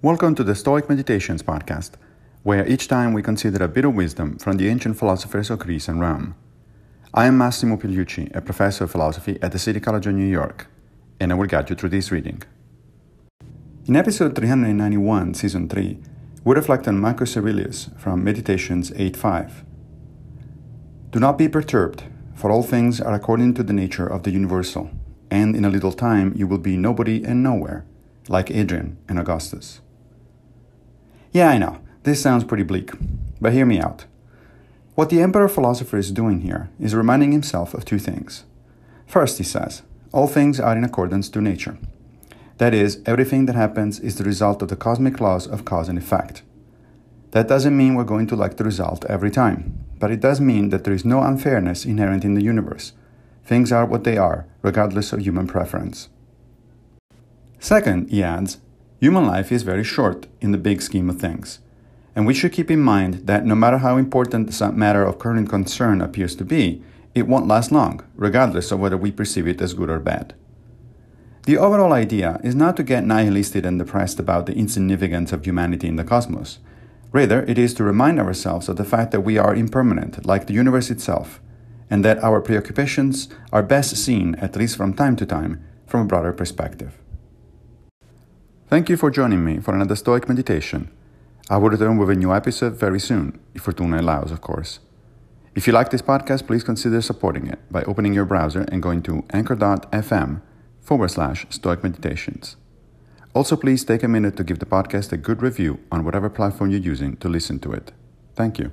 Welcome to the Stoic Meditations podcast, where each time we consider a bit of wisdom from the ancient philosophers of Greece and Rome. I am Massimo Pigliucci, a professor of philosophy at the City College of New York, and I will guide you through this reading. In episode 391, season 3, we reflect on Marcus Aurelius from Meditations 8.5. Do not be perturbed, for all things are according to the nature of the universal, and in a little time you will be nobody and nowhere, like Hadrian and Augustus. Yeah, I know, this sounds pretty bleak, but hear me out. What the emperor philosopher is doing here is reminding himself of two things. First, he says, all things are in accordance to nature. That is, everything that happens is the result of the cosmic laws of cause and effect. That doesn't mean we're going to like the result every time, but it does mean that there is no unfairness inherent in the universe. Things are what they are, regardless of human preference. Second, he adds, human life is very short in the big scheme of things, and we should keep in mind that no matter how important some matter of current concern appears to be, it won't last long, regardless of whether we perceive it as good or bad. The overall idea is not to get nihilistic and depressed about the insignificance of humanity in the cosmos. Rather, it is to remind ourselves of the fact that we are impermanent, like the universe itself, and that our preoccupations are best seen, at least from time to time, from a broader perspective. Thank you for joining me for another Stoic meditation. I will return with a new episode very soon, if Fortuna allows, of course. If you like this podcast, please consider supporting it by opening your browser and going to anchor.fm forward slash Stoic Meditations. Also, please take a minute to give the podcast a good review on whatever platform you're using to listen to it. Thank you.